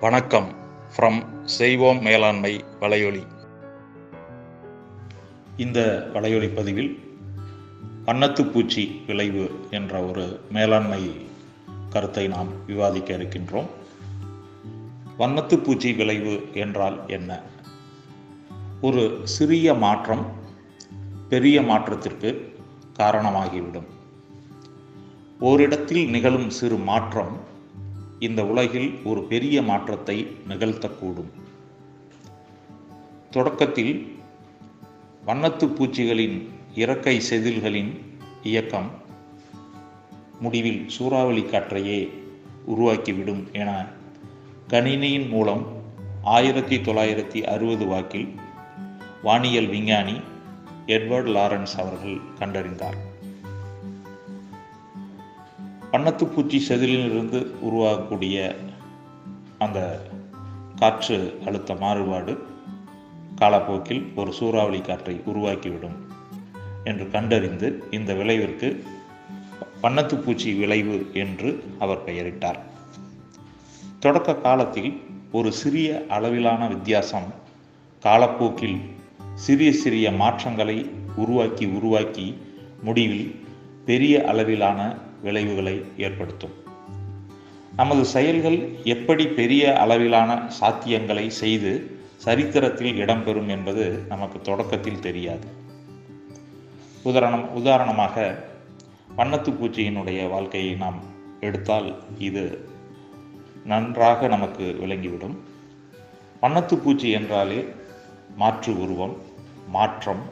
வணக்கம். ஃப்ரம் செய்வோம் மேலாண்மை வலையொலி. இந்த வலையொலி பதிவில் வண்ணத்துப்பூச்சி விளைவு என்ற ஒரு மேலாண்மை கருத்தை நாம் விவாதிக்க இருக்கின்றோம். வண்ணத்துப்பூச்சி விளைவு என்றால் என்ன? ஒரு சிறிய மாற்றம் பெரிய மாற்றத்திற்கு காரணமாகிவிடும். ஓரிடத்தில் நிகழும் சிறு மாற்றம் இந்த உலகில் ஒரு பெரிய மாற்றத்தை நிகழ்த்தக்கூடும். தொடக்கத்தில் வண்ணத்து பூச்சிகளின் இறக்கை செதில்களின் இயக்கம் முடிவில் சூறாவளி காற்றையே உருவாக்கிவிடும் என கணினியின் மூலம் ஆயிரத்தி தொள்ளாயிரத்தி அறுபது வாக்கில் வானியல் விஞ்ஞானி எட்வர்ட் லாரன்ஸ் அவர்கள் கண்டறிந்தார். வண்ணத்துப்பூச்சி செதிலிலிருந்து உருவாகக்கூடிய அந்த காற்று அழுத்த மாறுபாடு காலப்போக்கில் ஒரு சூறாவளி காற்றை உருவாக்கிவிடும் என்று கண்டறிந்து இந்த விளைவிற்கு வண்ணத்துப்பூச்சி விளைவு என்று அவர் பெயரிட்டார். தொடக்க காலத்தில் ஒரு சிறிய அளவிலான வித்தியாசம் காலப்போக்கில் சிறிய சிறிய மாற்றங்களை உருவாக்கி உருவாக்கி முடிவில் பெரிய அளவிலான விளைவுகளை ஏற்படுத்தும். நமது செயல்கள் எப்படி பெரிய அளவிலான சாத்தியங்களை செய்து சரித்திரத்தில் இடம்பெறும் என்பது நமக்கு தொடக்கத்தில் தெரியாது. உதாரணம் உதாரணமாக வண்ணத்து பூச்சியினுடைய வாழ்க்கையை நாம் எடுத்தால் இது நன்றாக நமக்கு விளங்கிவிடும். வண்ணத்து பூச்சி என்றாலே மாற்று உருவம் மாற்றம்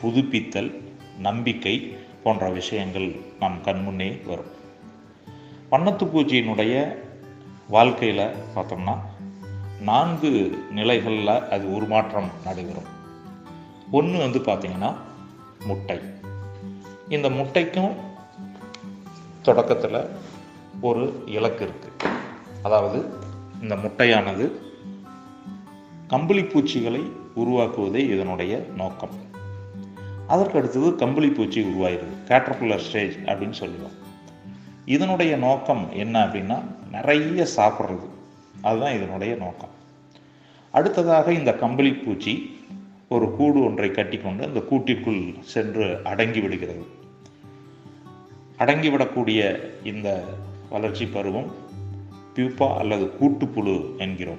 புதுப்பித்தல் நம்பிக்கை போன்ற விஷயங்கள் நம் கண்முன்னே வரும். வண்ணத்து பூஜையினுடைய வாழ்க்கையில் பார்த்தோம்னா நான்கு நிலைகளில் அது உருமாற்றம் நடைபெறும். ஒன்று வந்து பார்த்திங்கன்னா முட்டை. இந்த முட்டைக்கும் தொடக்கத்தில் ஒரு இலக்கு இருக்குது அதாவது இந்த முட்டையானது கம்பளி பூச்சிகளை உருவாக்குவதே இதனுடைய நோக்கம். அதற்கு அடுத்தது கம்பளி பூச்சி உருவாயிருது கேட்டர்புலர் ஸ்டேஜ் அப்படின்னு சொல்லுவோம். இதனுடைய நோக்கம் என்ன அப்படின்னா நிறைய சாப்பிட்றது. அதுதான் இதனுடைய நோக்கம். அடுத்ததாக இந்த கம்பளி பூச்சி ஒரு கூடு ஒன்றை கட்டிக்கொண்டு அந்த கூட்டிற்குள் சென்று அடங்கி விடுகிறது. அடங்கிவிடக்கூடிய இந்த வளர்ச்சி பருவம் பியூப்பா அல்லது கூட்டுப்புழு என்கிறோம்.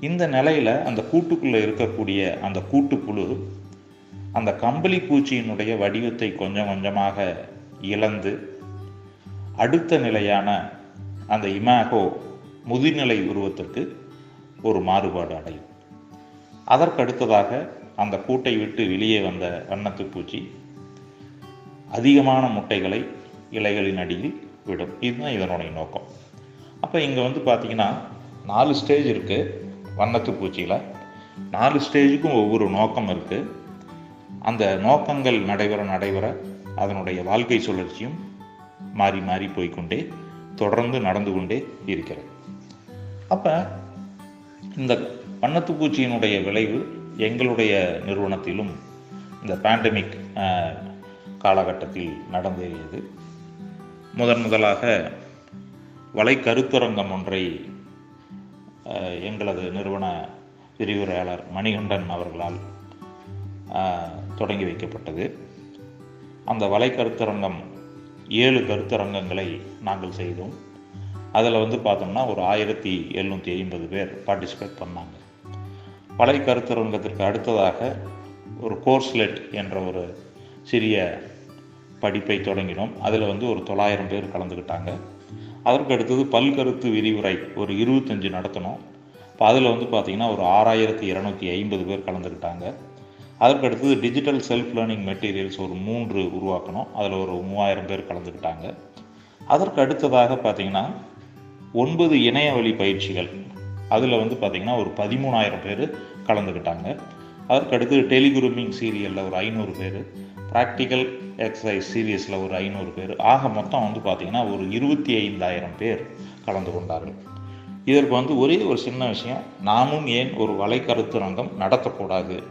இந்த நிலையில் அந்த கூட்டுக்குள்ளே இருக்கக்கூடிய அந்த கூட்டுப்புழு அந்த கம்பளி பூச்சியினுடைய வடிவத்தை கொஞ்சம் கொஞ்சமாக இழந்து அடுத்த நிலையான அந்த இமாகோ முதுநிலை உருவத்திற்கு ஒரு மாறுபாடு அடையும். அதற்கடுத்ததாக அந்த கூட்டை விட்டு வெளியே வந்த வண்ணத்து பூச்சி அதிகமான முட்டைகளை இலைகளின் அடியில் விடும். இதுதான் இதனுடைய நோக்கம். அப்போ இங்கே வந்து பார்த்தீங்கன்னா நாலு ஸ்டேஜ் இருக்குது வண்ணத்து பூச்சியில். நாலு ஸ்டேஜுக்கும் ஒவ்வொரு நோக்கம் இருக்குது அந்த நோக்கங்கள் நடைபெற நடைபெற அதனுடைய வாழ்க்கை சுழற்சியும் மாறி மாறி போய்கொண்டே தொடர்ந்து நடந்து கொண்டே இருக்கிறது. அப்போ இந்த வண்ணத்து பூச்சியினுடைய விளைவு எங்களுடைய நிறுவனத்திலும் இந்த பேண்டமிக் காலகட்டத்தில் நடந்தேறியது முதன் முதலாக வலை கருத்தரங்கம் ஒன்றை எங்களது நிறுவன விரிவுரையாளர் மணிகண்டன் அவர்களால் தொடங்கி வைக்கப்பட்டது. அந்த வலை கருத்தரங்கம் ஏழு கருத்தரங்கங்களை நாங்கள் செய்தோம். அதில் வந்து பார்த்தோம்னா ஒரு ஆயிரத்தி எழுநூற்றி ஐம்பது பேர் பார்ட்டிசிபேட் பண்ணாங்க. வலை கருத்தரங்கத்திற்கு அடுத்ததாக ஒரு கோர்ஸ்லெட் என்ற ஒரு சிறிய படிப்பை தொடங்கினோம். அதில் வந்து ஒரு தொள்ளாயிரம் பேர் கலந்துக்கிட்டாங்க. அதற்கு அடுத்தது பல்கருத்து விரிவுரை ஒரு இருபத்தஞ்சு நடத்தினோம். இப்போ அதில் வந்து பார்த்திங்கன்னா ஒரு ஆறாயிரத்தி இரநூத்தி ஐம்பது பேர் கலந்துக்கிட்டாங்க. அதற்கு அடுத்தது டிஜிட்டல் செல்ஃப் லேர்னிங் மெட்டீரியல்ஸ் ஒரு மூன்று உருவாக்கணும். அதில் ஒரு மூவாயிரம் பேர் கலந்துக்கிட்டாங்க. அதற்கு அடுத்ததாக பார்த்திங்கன்னா ஒன்பது இணைய வழி பயிற்சிகள். அதில் வந்து பார்த்திங்கன்னா ஒரு பதிமூணாயிரம் பேர் கலந்துக்கிட்டாங்க. அதற்கு அடுத்து டெலிகுரூமிங் சீரியலில் ஒரு ஐநூறு பேர் ப்ராக்டிக்கல் எக்ஸசைஸ் சீரியஸில் ஒரு ஐநூறு பேர். ஆக மொத்தம் வந்து பார்த்திங்கன்னா ஒரு இருபத்தி ஐந்தாயிரம் பேர் கலந்து கொண்டார்கள். இதற்கு வந்து ஒரே ஒரு சின்ன விஷயம் நாமும் ஏன் ஒரு வலைக்கருத்தரங்கம் நடத்தக்கூடாது?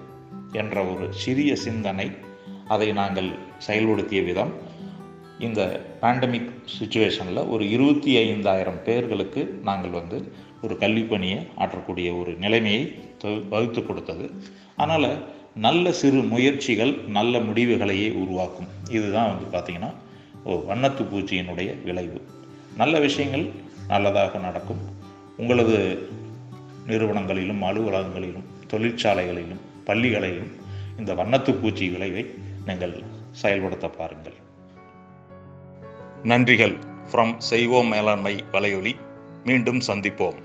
என்ற ஒரு சிறிய சிந்தனை அதை நாங்கள் செயல்படுத்திய விதம் இந்த பேண்டமிக் சுச்சுவேஷனில் ஒரு இருபத்தி ஐந்தாயிரம் பேர்களுக்கு நாங்கள் வந்து ஒரு கல்வி பணியை ஆற்றக்கூடிய ஒரு நிலைமையை தொ- வகுத்து கொடுத்தது. அதனால் நல்ல சிறு முயற்சிகள் நல்ல முடிவுகளையே உருவாக்கும். இதுதான் வந்து பார்த்திங்கன்னா ஓ வண்ணத்து பூச்சியினுடைய விளைவு. நல்ல விஷயங்கள் நல்லதாக நடக்கும். உங்களது நிறுவனங்களிலும் அலுவலகங்களிலும் தொழிற்சாலைகளிலும் பள்ளிகளையும் இந்த வண்ணத்து பூச்சி விளைவை நீங்கள் செயல்படுத்த பாருங்கள். நன்றிகள். ஃப்ரம் செய்வோம் மேலாண்மை வலையொலி மீண்டும் சந்திப்போம்.